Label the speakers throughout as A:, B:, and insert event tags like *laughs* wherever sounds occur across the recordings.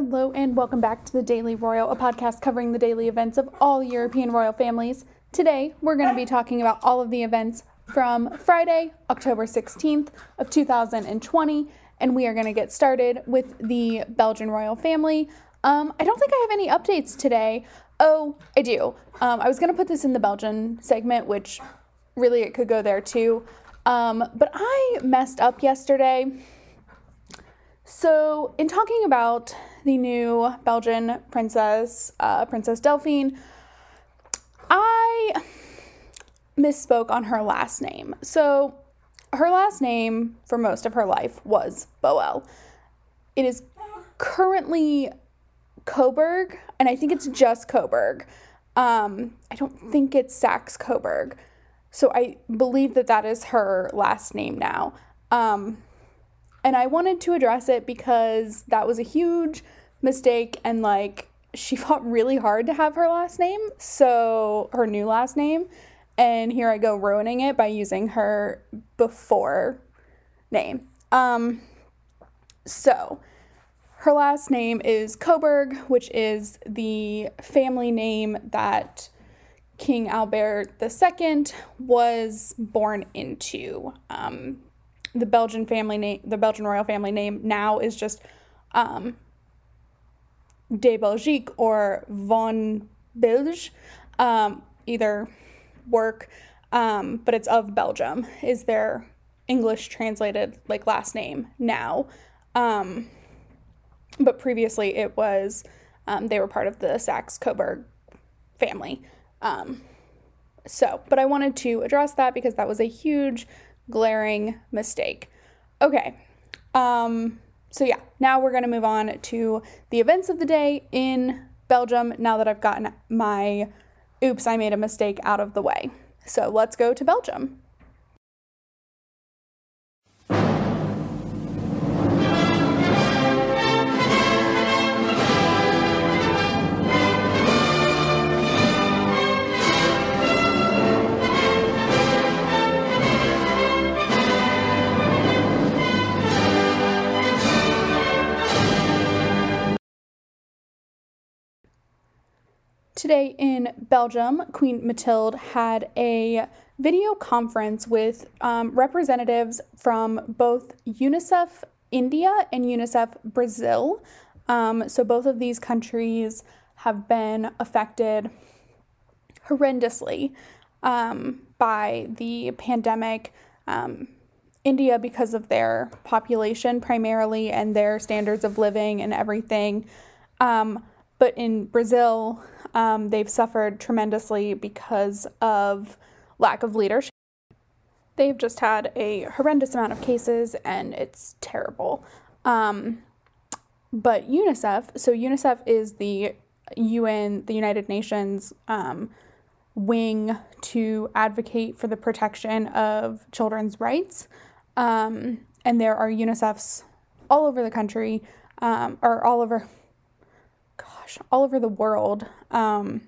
A: Hello and welcome back to the Daily Royal, a podcast covering the daily events of all European royal families. Today, we're going to be talking about all of the events from Friday, October 16th of 2020, and we are going to get started with the Belgian royal family. Um, I don't think I have any updates today. Oh, I do. Um, I was going to put this in the Belgian segment, which really it could go there too. Um, but I messed up yesterday. So, in talking about the new Belgian princess, uh, Princess Delphine, I misspoke on her last name. So, her last name for most of her life was Boel. It is currently Coburg, and I think it's just Coburg. Um, I don't think it's Saxe Coburg. So I believe that that is her last name now. Um, and I wanted to address it because that was a huge mistake and like she *laughs* fought really hard to have her last name, so her new last name. And here I go ruining it by using her before name. Um, so her last name is Coburg, which is the family name that King Albert II was born into. Um, the Belgian family name, the Belgian royal family name now is just um, de Belgique or von Bilge, um, either work, um, but it's of Belgium is their English translated like last name now. Um, but previously it was um, they were part of the Saxe Coburg family. Um, so, but I wanted to address that because that was a huge glaring mistake. Okay. Um, so yeah, now we're going to move on to the events of the day in Belgium now that I've gotten my oops, I made a mistake out of the way. So let's go to Belgium. Today in Belgium, Queen Mathilde had a video conference with um, representatives from both UNICEF India and UNICEF Brazil. Um, so, both of these countries have been affected horrendously um, by the pandemic. Um, India, because of their population primarily and their standards of living and everything. But in Brazil, um, they've suffered tremendously because of lack of leadership. They've just had a horrendous amount of cases and it's terrible. Um, but UNICEF, so UNICEF is the UN, the United Nations um, wing to advocate for the protection of children's rights. Um, and there are UNICEFs all over the country, um, or all over gosh, all over the world. Um,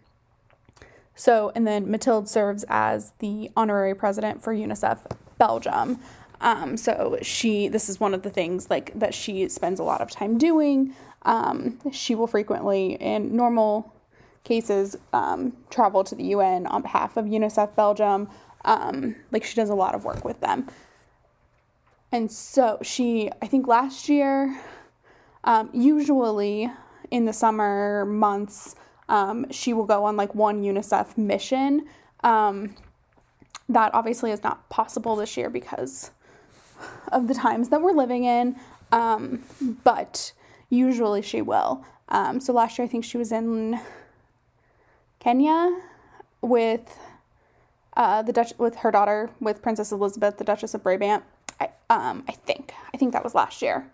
A: so, and then Mathilde serves as the honorary president for UNICEF Belgium. Um, so she, this is one of the things like that she spends a lot of time doing. Um, she will frequently, in normal cases, um, travel to the UN on behalf of UNICEF Belgium. Um, like she does a lot of work with them. And so she, I think last year, um, usually in the summer months, um, she will go on like one UNICEF mission. Um, that obviously is not possible this year because of the times that we're living in, um, but usually she will. Um, so last year, I think she was in Kenya with uh, the Dutch with her daughter, with Princess Elizabeth, the Duchess of Brabant. I um, I think I think that was last year.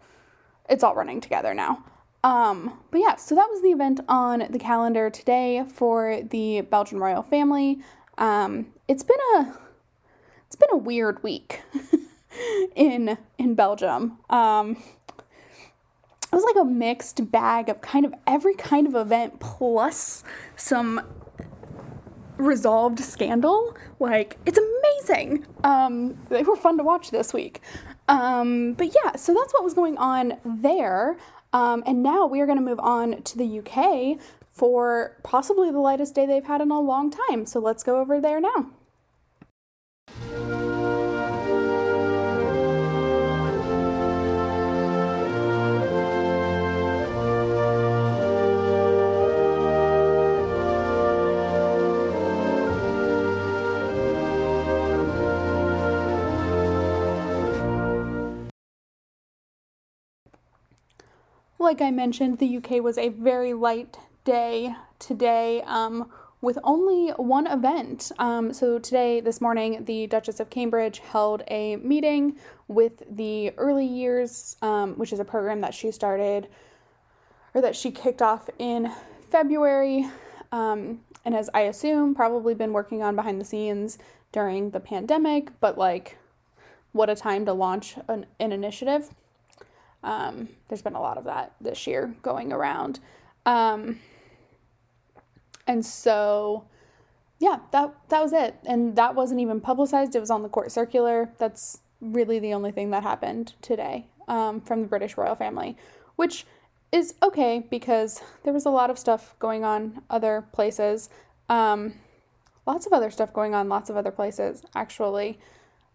A: It's all running together now. Um, but yeah, so that was the event on the calendar today for the Belgian royal family. Um, it's been a it's been a weird week *laughs* in in Belgium. Um, it was like a mixed bag of kind of every kind of event plus some resolved scandal. Like it's amazing. Um, they were fun to watch this week. Um, but yeah, so that's what was going on there. Um, and now we are going to move on to the UK for possibly the lightest day they've had in a long time. So let's go over there now. Like I mentioned, the UK was a very light day today um, with only one event. Um, so, today, this morning, the Duchess of Cambridge held a meeting with the early years, um, which is a program that she started or that she kicked off in February um, and has, I assume, probably been working on behind the scenes during the pandemic, but like, what a time to launch an, an initiative. Um, there's been a lot of that this year going around. Um, and so, yeah, that that was it. And that wasn't even publicized. It was on the court circular. That's really the only thing that happened today um, from the British royal family, which is okay because there was a lot of stuff going on other places. Um, lots of other stuff going on, lots of other places, actually.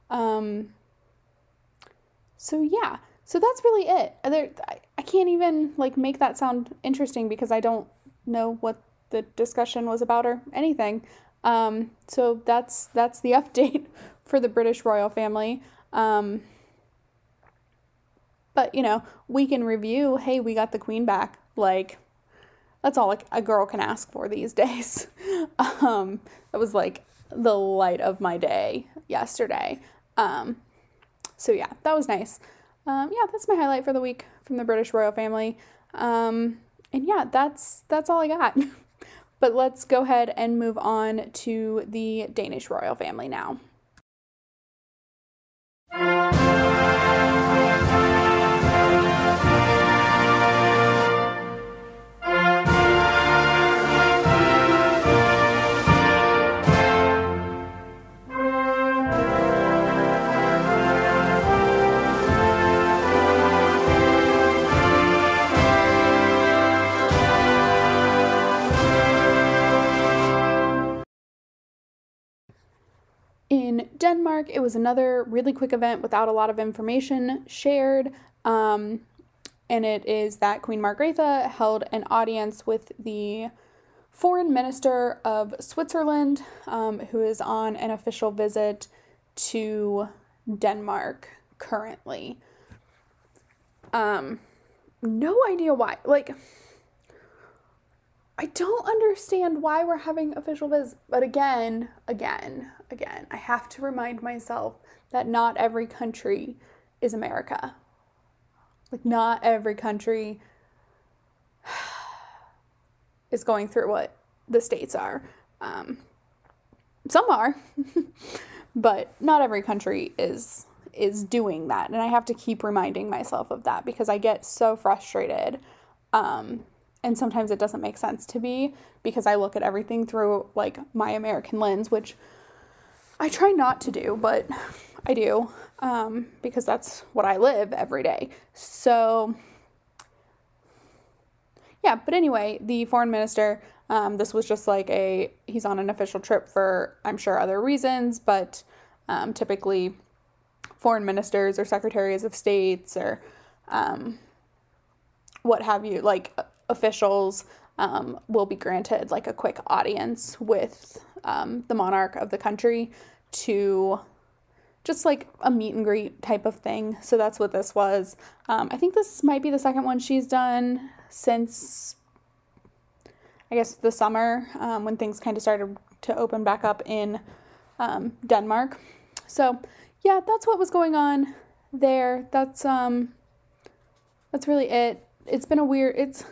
A: Um, so, yeah. So that's really it. There, I can't even like make that sound interesting because I don't know what the discussion was about or anything. Um, so that's that's the *laughs* update for the British royal family. Um, but you know, we can review. Hey, we got the queen back. Like that's all like a girl can ask for these *laughs* days. um, that was like the light of my day yesterday. Um, so yeah, that was nice um, yeah, that's my highlight for the week from the British royal family. Um, and yeah, that's that's all I got. *laughs* but let's go ahead and move on to the Danish royal family now. Denmark, it was another really quick event without a lot of information shared. Um, and it is that Queen Margrethe held an audience with the foreign minister of Switzerland, um, who is on an official visit to Denmark currently. Um, no idea why. Like, I don't understand why we're having official visits. But again, again, again, I have to remind myself that not every country is America. Like, not every country *sighs* is going through what the states are. Um, some are, *laughs* but not every country is is doing that, and I have to keep reminding myself of that because I get so frustrated um, and sometimes it doesn't make sense to me because I look at everything through like my American lens, which I try not to do, but I do um, because that's what I live every day. So, yeah, but anyway, the foreign minister, um, this was just like a, he's on an official trip for, I'm sure, other reasons, but um, typically foreign ministers or secretaries of states or um, what have you, like officials um, will be granted like a quick audience with um, the monarch of the country to just like a meet and greet type of thing. So that's what this was. Um, I think this might be the second one she's done since I guess the summer um, when things kind of started to open back up in um, Denmark. So yeah, that's what was going on there. That's um that's really it. It's been a weird it's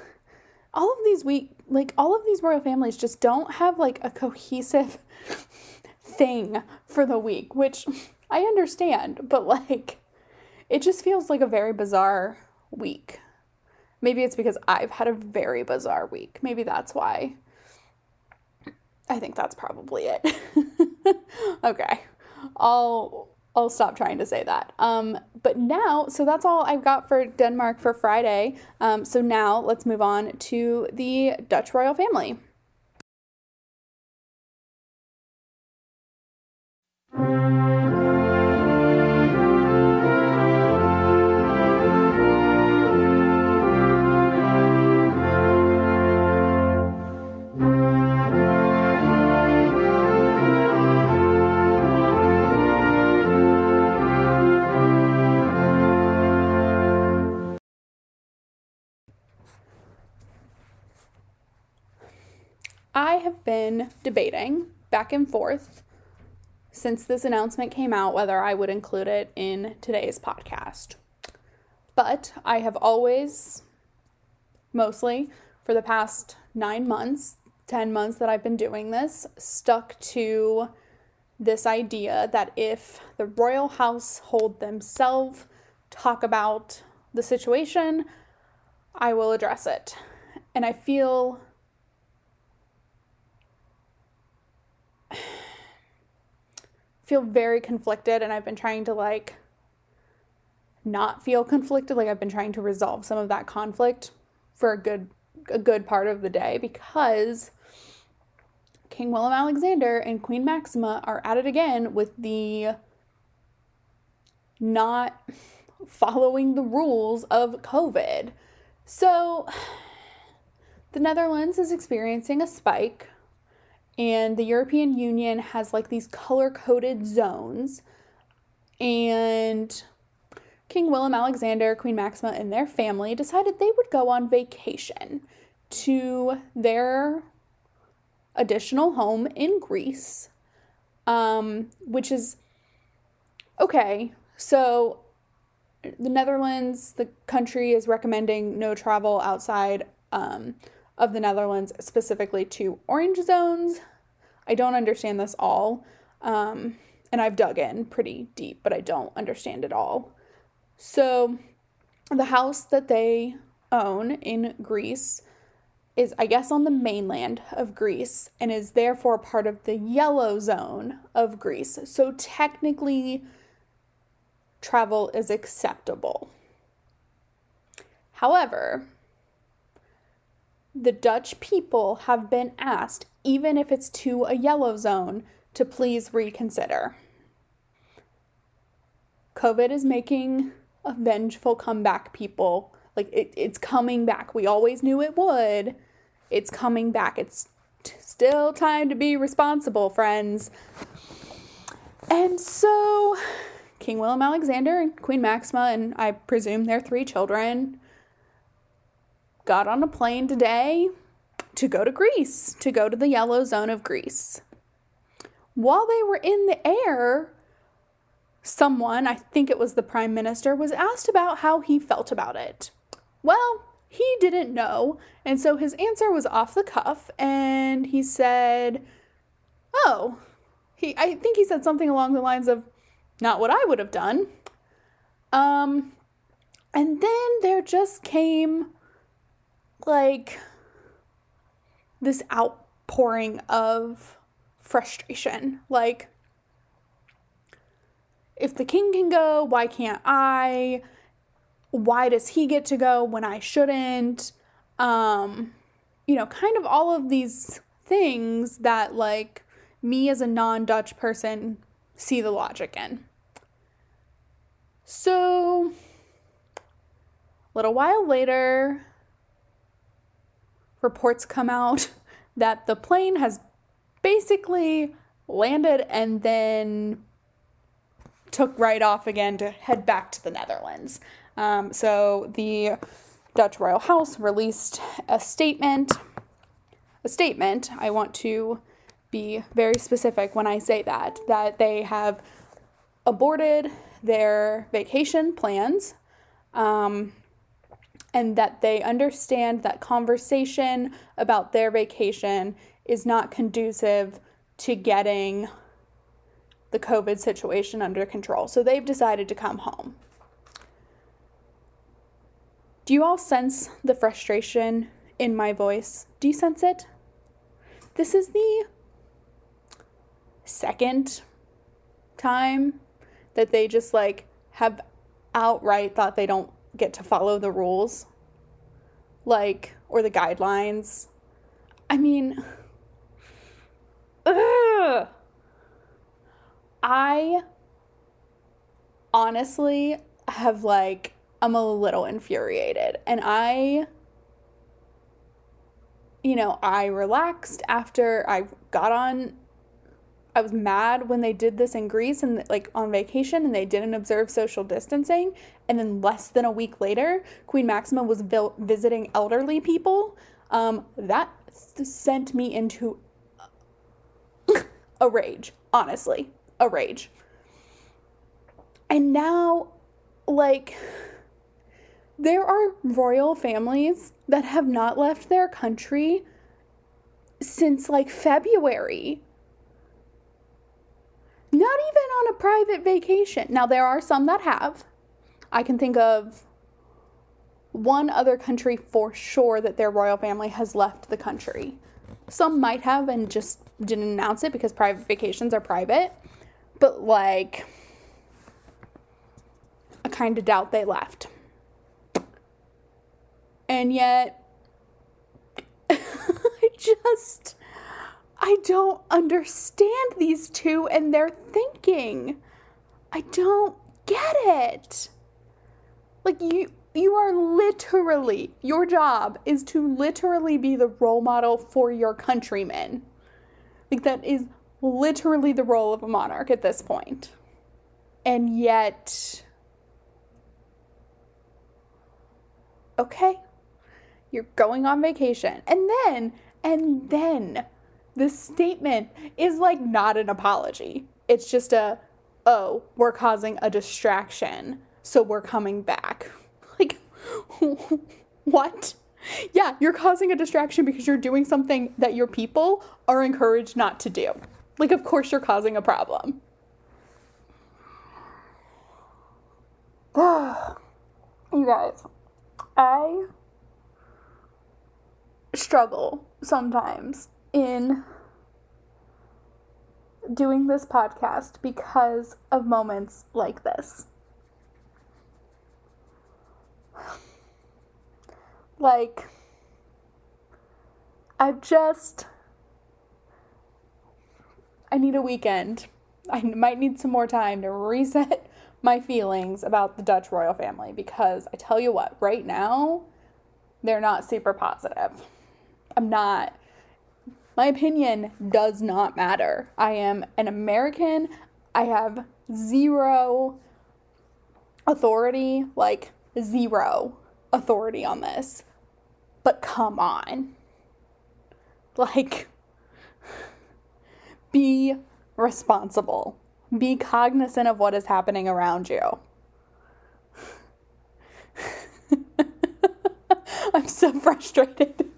A: all of these week like all of these royal families just don't have like a cohesive *laughs* thing for the week, which *laughs* I understand, but like it just feels like a very bizarre week. Maybe it's because I've had a very bizarre week. Maybe that's why. I think that's probably it. *laughs* okay. I'll I'll stop trying to say that. Um, but now, so that's all I've got for Denmark for Friday. Um, so now let's move on to the Dutch royal family. I have been debating back and forth since this announcement came out whether I would include it in today's podcast. But I have always, mostly for the past nine months, 10 months that I've been doing this, stuck to this idea that if the royal household themselves talk about the situation, I will address it. And I feel feel very conflicted and I've been trying to like not feel conflicted like I've been trying to resolve some of that conflict for a good a good part of the day because King Willem Alexander and Queen Maxima are at it again with the not *laughs* following the rules of COVID. So *sighs* the Netherlands is experiencing a spike and the European Union has like these color coded zones. And King Willem Alexander, Queen Maxima, and their family decided they would go on vacation to their additional home in Greece, um, which is okay. So, the Netherlands, the country is recommending no travel outside um, of the Netherlands, specifically to orange zones. I don't understand this all. Um, and I've dug in pretty deep, but I don't understand it all. So, the house that they own in Greece is, I guess, on the mainland of Greece and is therefore part of the yellow zone of Greece. So, technically, travel is acceptable. However, the Dutch people have been asked, even if it's to a yellow zone, to please reconsider. COVID is making a vengeful comeback, people. Like, it, it's coming back. We always knew it would. It's coming back. It's t- still time to be responsible, friends. And so, King Willem Alexander and Queen Maxima, and I presume their three children, got on a plane today to go to Greece, to go to the yellow zone of Greece. While they were in the air, someone, I think it was the prime minister, was asked about how he felt about it. Well, he didn't know, and so his answer was off the cuff, and he said, "Oh, he I think he said something along the lines of not what I would have done." Um and then there just came like this outpouring of frustration. Like, if the king can go, why can't I? Why does he get to go when I shouldn't? Um, you know, kind of all of these things that, like, me as a non Dutch person see the logic in. So, a little while later, reports come out *laughs* that the plane has basically landed and then took right off again to head back to the Netherlands. Um, so the Dutch Royal House released a statement. A statement, I want to be very specific when I say that, that they have aborted their vacation plans. Um, and that they understand that conversation about their vacation is not conducive to getting the COVID situation under control. So they've decided to come home. Do you all sense the frustration in my voice? Do you sense it? This is the second time that they just like have outright thought they don't get to follow the rules like or the guidelines i mean ugh. i honestly have like i'm a little infuriated and i you know i relaxed after i got on I was mad when they did this in Greece and like on vacation and they didn't observe social distancing. And then less than a week later, Queen Maxima was vil- visiting elderly people. Um, that th- sent me into a rage, honestly, a rage. And now, like, there are royal families that have not left their country since like February not even on a private vacation. Now, there are some that have. I can think of one other country for sure that their royal family has left the country. Some might have and just didn't announce it because private vacations are private. But, like, I kind of doubt they left. And yet, *laughs* I just I don't understand these two and their thinking. I don't get it. Like you you are literally your job is to literally be the role model for your countrymen. Like that is literally the role of a monarch at this point. And yet okay, you're going on vacation. And then and then this statement is like not an apology. It's just a, oh, we're causing a distraction, so we're coming back. *laughs* Like, *laughs* what? Yeah, you're causing a distraction because you're doing something that your people are encouraged not to do. Like, of course, you're causing a problem. *sighs* you guys, I struggle sometimes in doing this podcast because of moments like this. Like, I've just. I need a weekend. I might need some more time to reset *laughs* my feelings about the Dutch royal family because I tell you what, right now, they're not super positive. I'm not my opinion does not matter. I am an American. I have zero authority, like zero authority on this. But come on. Like, *laughs* be responsible. Be cognizant of what is happening around you. *laughs* I'm so *laughs* frustrated.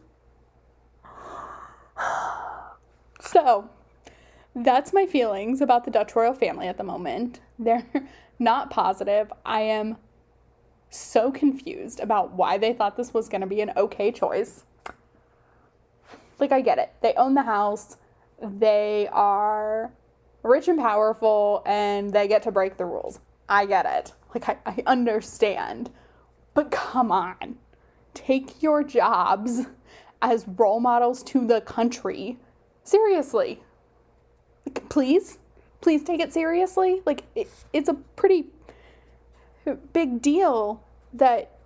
A: *sighs* So, that's my feelings about the Dutch royal family at the moment. *laughs* They're not positive. I am so confused about why they thought this was going to be an okay choice. Like, I get it. They own the house, they are rich and powerful, and they get to break the rules. I get it. Like, I, I understand. But come on. Take your jobs as role models to the country Seriously. Like, please? Please take it seriously? Like, it, it's a pretty big deal that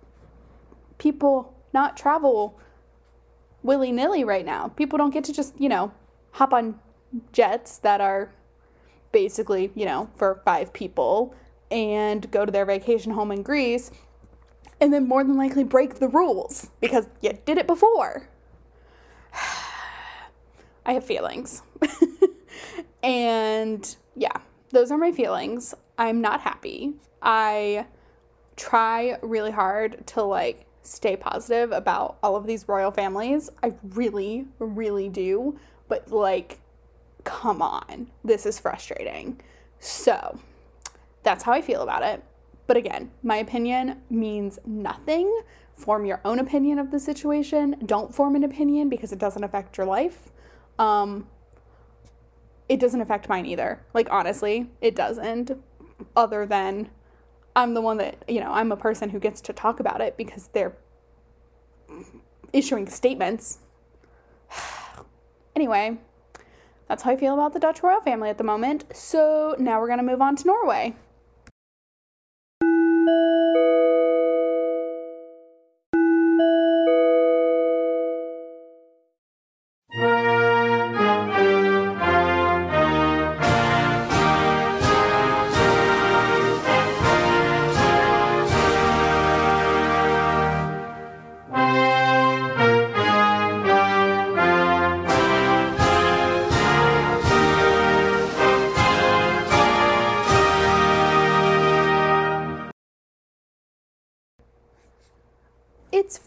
A: people not travel willy nilly right now. People don't get to just, you know, hop on jets that are basically, you know, for five people and go to their vacation home in Greece and then more than likely break the rules because you did it before. *sighs* I have feelings. *laughs* and yeah, those are my feelings. I'm not happy. I try really hard to like stay positive about all of these royal families. I really, really do. But like, come on, this is frustrating. So that's how I feel about it. But again, my opinion means nothing. Form your own opinion of the situation. Don't form an opinion because it doesn't affect your life. Um, it doesn't affect mine either. Like, honestly, it doesn't. other than I'm the one that, you know, I'm a person who gets to talk about it because they're issuing statements. *sighs* anyway, that's how I feel about the Dutch royal family at the moment. So now we're going to move on to Norway.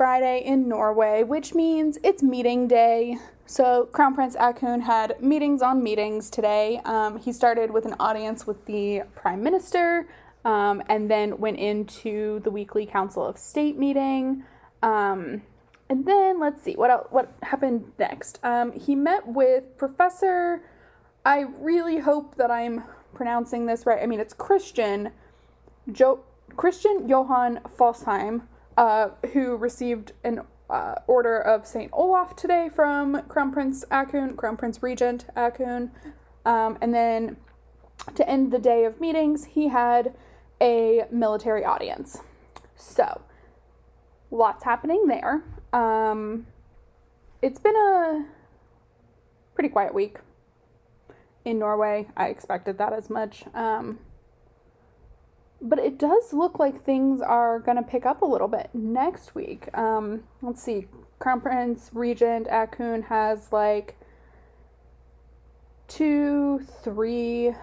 A: Friday in Norway, which means it's meeting day. So, Crown Prince Haakon had meetings on meetings today. Um, he started with an audience with the Prime Minister um, and then went into the weekly Council of State meeting. Um, and then let's see what else, what happened next. Um, he met with Professor. I really hope that I'm pronouncing this right. I mean, it's Christian. Jo- Christian Johan Fossheim uh, who received an uh, order of St. Olaf today from Crown Prince Haakon, Crown Prince Regent Haakon. Um, and then to end the day of meetings, he had a military audience. So, lots happening there. Um, it's been a pretty quiet week in Norway. I expected that as much. Um, but it does look like things are going to pick up a little bit next week. Um, let's see. Crown Prince Regent Haakon has like two, three,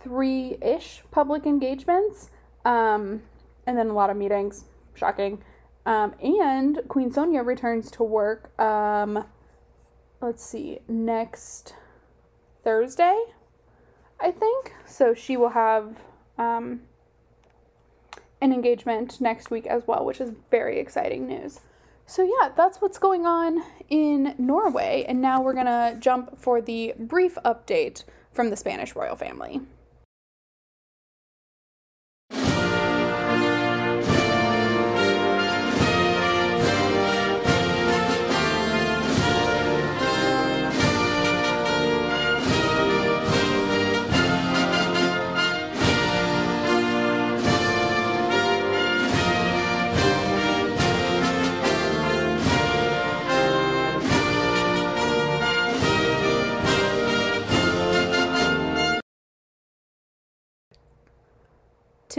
A: three ish public engagements, um, and then a lot of meetings. Shocking. Um, and Queen Sonja returns to work. Um, let's see, next Thursday, I think. So she will have um, an engagement next week as well, which is very exciting news. So, yeah, that's what's going on in Norway. And now we're going to jump for the brief update from the Spanish royal family.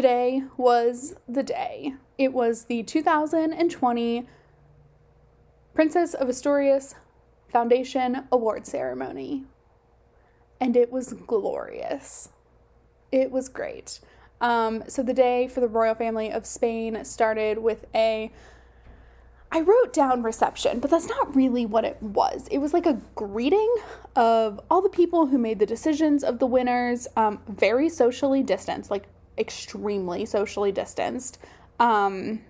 A: Today was the day. It was the 2020 Princess of Asturias Foundation Award Ceremony. And it was glorious. It was great. Um, so the day for the royal family of Spain started with a I wrote down reception, but that's not really what it was. It was like a greeting of all the people who made the decisions of the winners, um, very socially distanced, like extremely socially distanced. Um,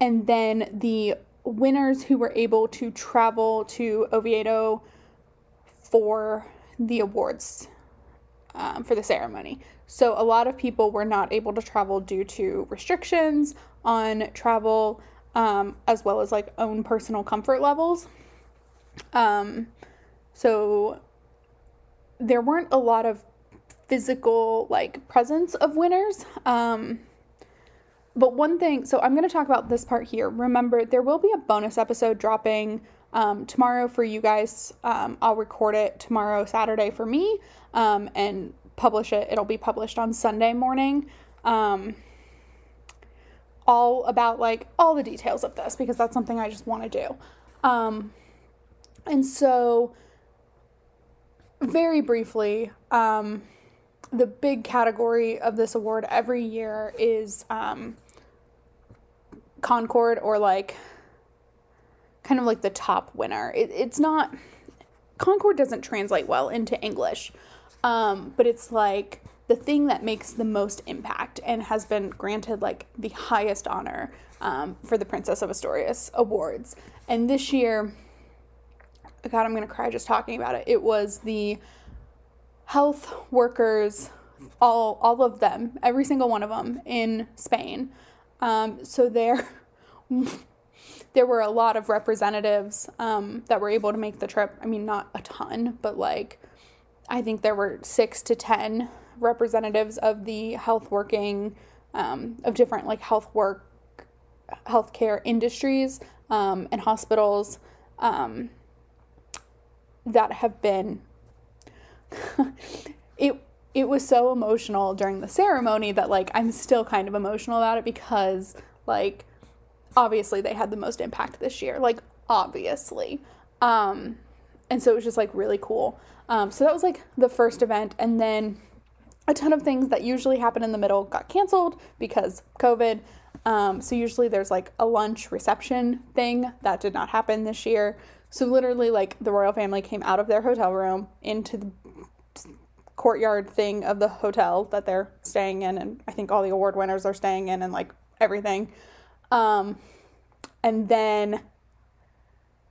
A: and then the winners who were able to travel to Oviedo for the awards um, for the ceremony. So a lot of people were not able to travel due to restrictions on travel, um, as well as like own personal comfort levels. Um, so there weren't a lot of physical like presence of winners. Um, but one thing, so I'm going to talk about this part here. Remember, there will be a bonus episode dropping um, tomorrow for you guys. Um, I'll record it tomorrow, Saturday for me, um, and publish it. It'll be published on Sunday morning. Um, all about like all the details of this because that's something I just want to do. Um, and so, very briefly, um, the big category of this award every year is um, Concord or like kind of like the top winner. It, it's not, Concord doesn't translate well into English, um, but it's like the thing that makes the most impact and has been granted like the highest honor um, for the Princess of Asturias Awards. And this year, God, I'm gonna cry just talking about it. It was the health workers, all all of them, every single one of them in Spain. Um, so there, *laughs* there were a lot of representatives um, that were able to make the trip. I mean, not a ton, but like, I think there were six to ten representatives of the health working, um, of different like health work, healthcare industries um, and hospitals um, that have been. *laughs* it it was so emotional during the ceremony that like I'm still kind of emotional about it because like obviously they had the most impact this year like obviously. Um and so it was just like really cool. Um so that was like the first event. And then a ton of things that usually happen in the middle got canceled because covid. Um so usually there's like a lunch reception thing that did not happen this year so literally like the royal family came out of their hotel room into the courtyard thing of the hotel that they're staying in and I think all the award winners are staying in and like everything. Um, and then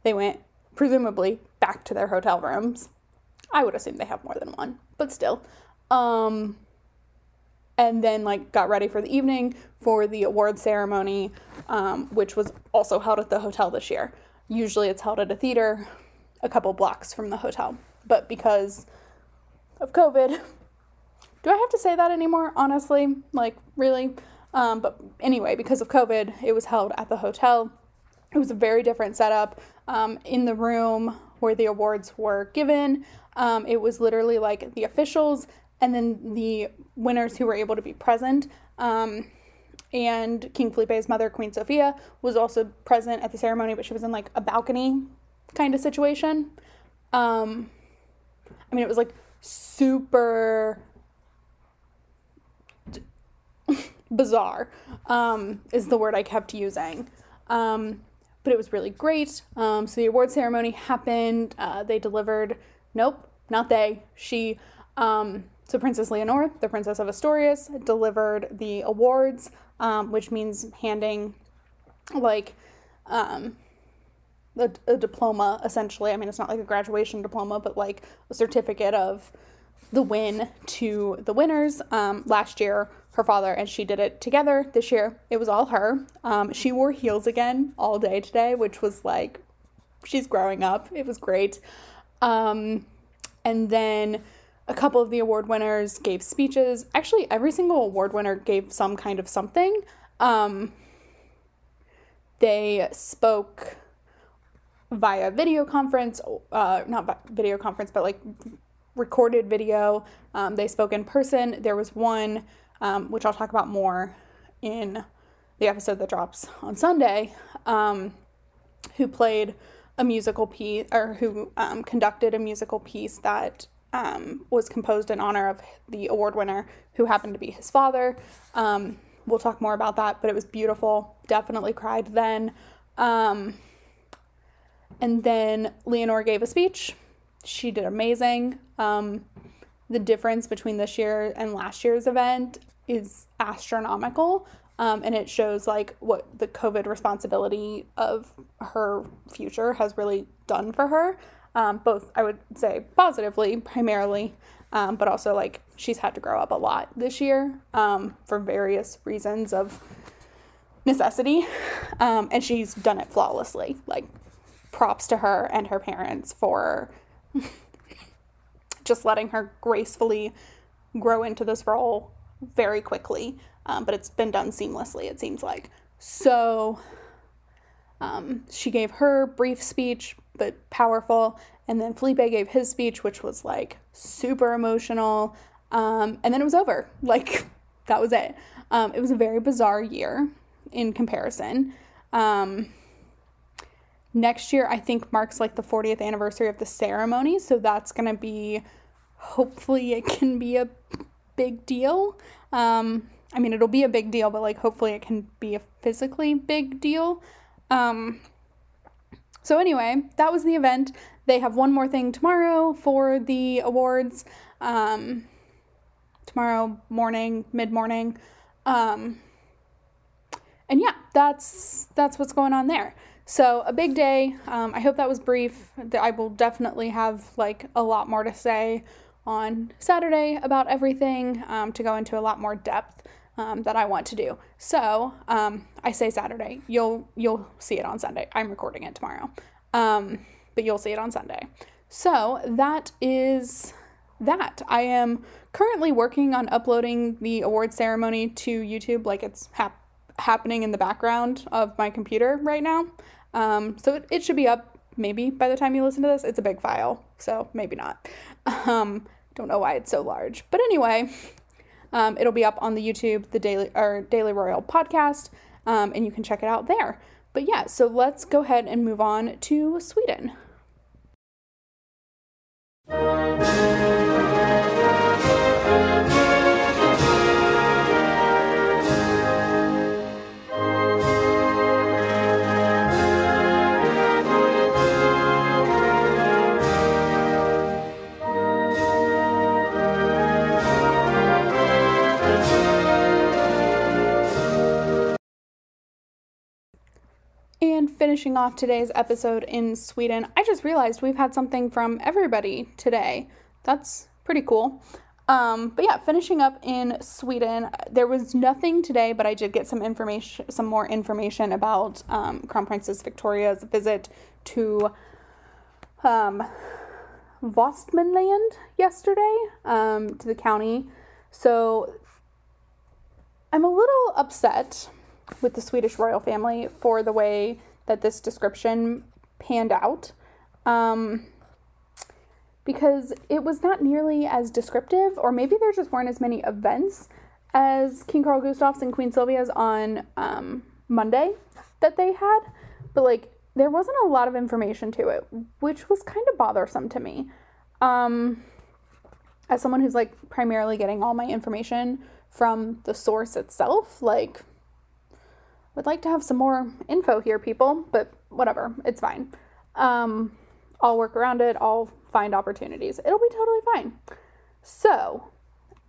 A: they went presumably back to their hotel rooms. I would assume they have more than one, but still. Um, and then like got ready for the evening for the award ceremony, um, which was also held at the hotel this year. Usually it's held at a theater a couple blocks from the hotel, but because of COVID, *laughs* do I have to say that anymore? Honestly, like really. Um, but anyway, because of COVID, it was held at the hotel. It was a very different setup. Um, in the room where the awards were given, um, it was literally like the officials and then the winners who were able to be present. Um, and King Felipe's mother, Queen Sofia, was also present at the ceremony, but she was in like a balcony kind of situation. Um, I mean, it was like super *laughs* bizarre um, is the word I kept using. Um, but it was really great. Um, so the award ceremony happened. Uh, they delivered, nope, not they, she. Um, so Princess Leonor, the Princess of Asturias, delivered the awards, um, which means handing like um, a, a diploma essentially. I mean, it's not like a graduation diploma, but like a certificate of the win to the winners. Um, last year, her father and she did it together. This year, it was all her. Um, she wore heels again all day today, which was like, she's growing up. It was great. Um, and then a couple of the award winners gave speeches. Actually, every single award winner gave some kind of something. Um, they spoke via video conference, uh, not video conference, but like recorded video. Um, they spoke in person. There was one, um, which I'll talk about more in the episode that drops on Sunday, um, who played a musical piece or who um, conducted a musical piece that um, was composed in honor of the award winner, who happened to be his father. Um, we'll talk more about that, but it was beautiful. Definitely cried then. And then Leonor gave a speech. She did amazing. Um, the difference between this year and last year's event is astronomical. Um, and it shows like what the COVID responsibility of her future has really done for her. Um, both, I would say, positively, primarily, um, but also like she's had to grow up a lot this year um, for various reasons of necessity. Um, and she's done it flawlessly. Like, props to her and her parents for *laughs* just letting her gracefully grow into this role very quickly. Um, but it's been done seamlessly, it seems like. So um, she gave her brief speech, but powerful. And then Felipe gave his speech, which was like super emotional. Um, and then it was over. *laughs* Like, that was it. Um, it was a very bizarre year in comparison. Um, next year i think marks like the 40th anniversary of the ceremony so that's going to be hopefully it *laughs* can be a big deal um, i mean it'll be a big deal but like hopefully it can be a physically big deal um, so anyway that was the event. They have one more thing tomorrow for the awards. Um, tomorrow morning mid-morning. Um, and yeah that's that's what's going on there. So a big day. Um, I hope that was brief. I will definitely have like a lot more to say on Saturday about everything um, to go into a lot more depth um, that I want to do. So um, I say Saturday. You'll you'll see it on Sunday. I'm recording it tomorrow, um, but you'll see it on Sunday. So that is that. I am currently working on uploading the award ceremony to YouTube. Like it's hap- happening in the background of my computer right now. Um, so it, it should be up maybe by the time you listen to this. It's a big file, so maybe not. *laughs* Um, don't know why it's so large, but anyway, um, it'll be up on the YouTube, the Daily or Daily Royal podcast, um, and you can check it out there. But yeah, so let's go ahead and move on to Sweden. Finishing off today's episode in Sweden, I just realized we've had something from everybody today. That's pretty cool. Um, but yeah, finishing up in Sweden, there was nothing today, but I did get some information, some more information about um, Crown Princess Victoria's visit to um, Västmanland yesterday um, to the county. So I'm a little upset with the Swedish royal family for the way that this description panned out. Um, because it was not nearly as descriptive, or maybe there just weren't as many events as King Carl Gustaf's and Queen Sylvia's on um, Monday that they had. But like, there wasn't a lot of information to it, which was kind of bothersome to me. Um, as someone who's like primarily getting all my information from the source itself, like, would like to have some more info here, people, but whatever, it's fine. Um, I'll work around it. I'll find opportunities. It'll be totally fine. So,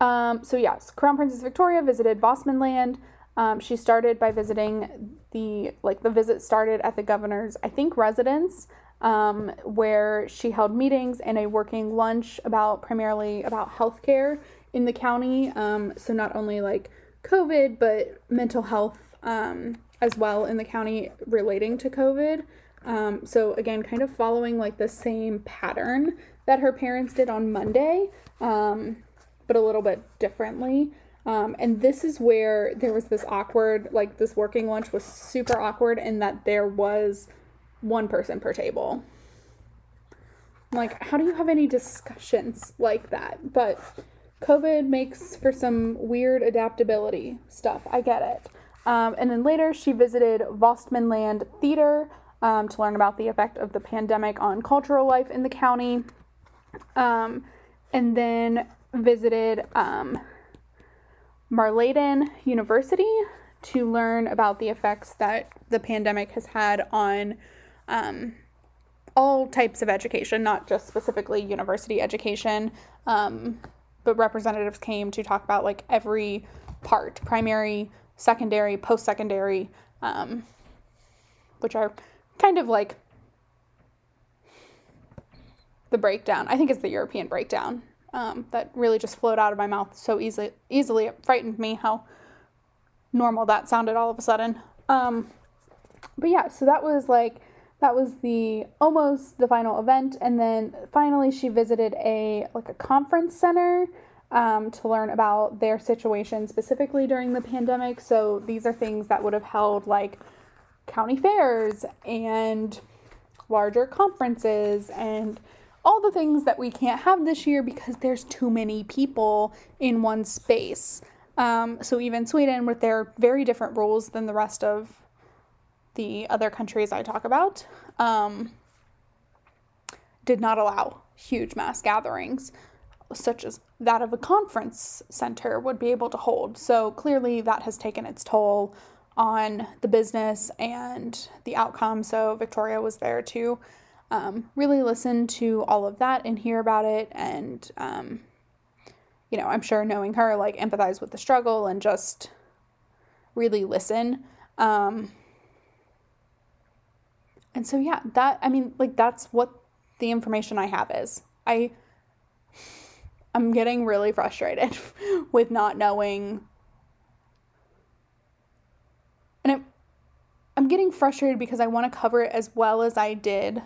A: um, so yes, Crown Princess Victoria visited Västmanland. Um, she started by visiting the like the visit started at the governor's I think residence, um, where she held meetings and a working lunch about primarily about healthcare in the county. Um, so not only like COVID but mental health um, as well in the county relating to COVID. Um, so again, kind of following like the same pattern that her parents did on Monday, um, but a little bit differently. Um, and this is where there was this awkward, like this working lunch was super awkward in that there was one person per table. Like, how do you have any discussions like that? But COVID makes for some weird adaptability stuff. I get it. Um, and then later, she visited Västmanland Theater um, to learn about the effect of the pandemic on cultural life in the county. Um, and then visited um, Mälardalen University to learn about the effects that the pandemic has had on um, all types of education, not just specifically university education. Um, but representatives came to talk about like every part primary, secondary, post secondary, um, which are kind of like the breakdown. I think it's the European breakdown um, that really just flowed out of my mouth so easily. Easily, it frightened me how normal that sounded all of a sudden. Um, but yeah, so that was like that was the almost the final event, and then finally she visited a like a conference center um, to learn about their situation specifically during the pandemic. So these are things that would have held like county fairs and larger conferences and all the things that we can't have this year because there's too many people in one space. Um, so even Sweden, with their very different rules than the rest of the other countries I talk about, um, did not allow huge mass gatherings such as that of a conference center would be able to hold. So clearly that has taken its toll on the business and the outcome. So Victoria was there to um, really listen to all of that and hear about it. And, um, you know, I'm sure knowing her, like, empathize with the struggle and just really listen. Um, and so, yeah, that, I mean, like, that's what the information I have is. I I'm getting really frustrated *laughs* with not knowing. And I'm, I'm getting frustrated because I want to cover it as well as I did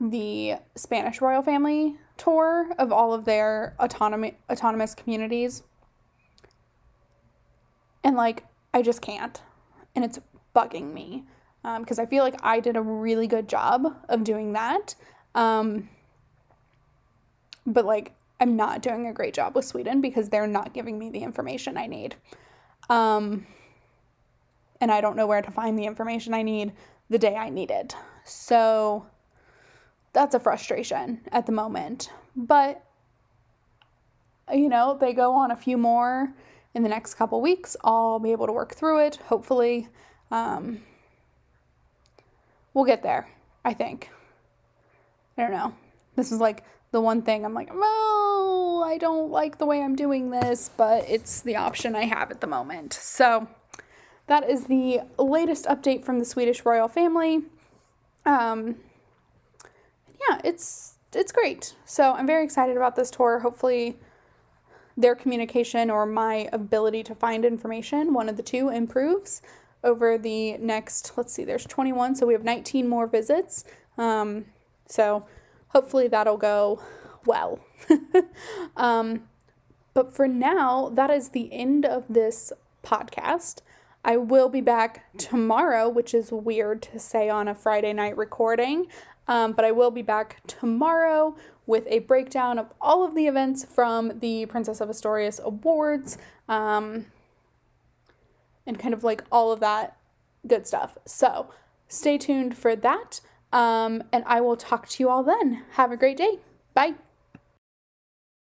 A: the Spanish royal family tour of all of their autonomy autonomous communities. And like I just can't. And it's bugging me because um, I feel like I did a really good job of doing that. Um, but like I'm not doing a great job with Sweden because they're not giving me the information I need. Um, and I don't know where to find the information I need the day I need it. So that's a frustration at the moment. But, you know, they go on a few more in the next couple weeks. I'll be able to work through it, hopefully. Um, we'll get there, I think. I don't know. This is like the one thing I'm like, oh, I don't like the way I'm doing this, but it's the option I have at the moment. So that is the latest update from the Swedish royal family. Um, yeah, it's it's great. So I'm very excited about this tour. Hopefully their communication or my ability to find information, one of the two, improves over the next, let's see, there's 21, so we have 19 more visits. Um, so hopefully that'll go well. *laughs* um, but for now, that is the end of this podcast. I will be back tomorrow, which is weird to say on a Friday night recording. Um, but I will be back tomorrow with a breakdown of all of the events from the Princess of Asturias Awards um, and kind of like all of that good stuff. So stay tuned for that. Um, and I will talk to you all then. Have a great day. Bye.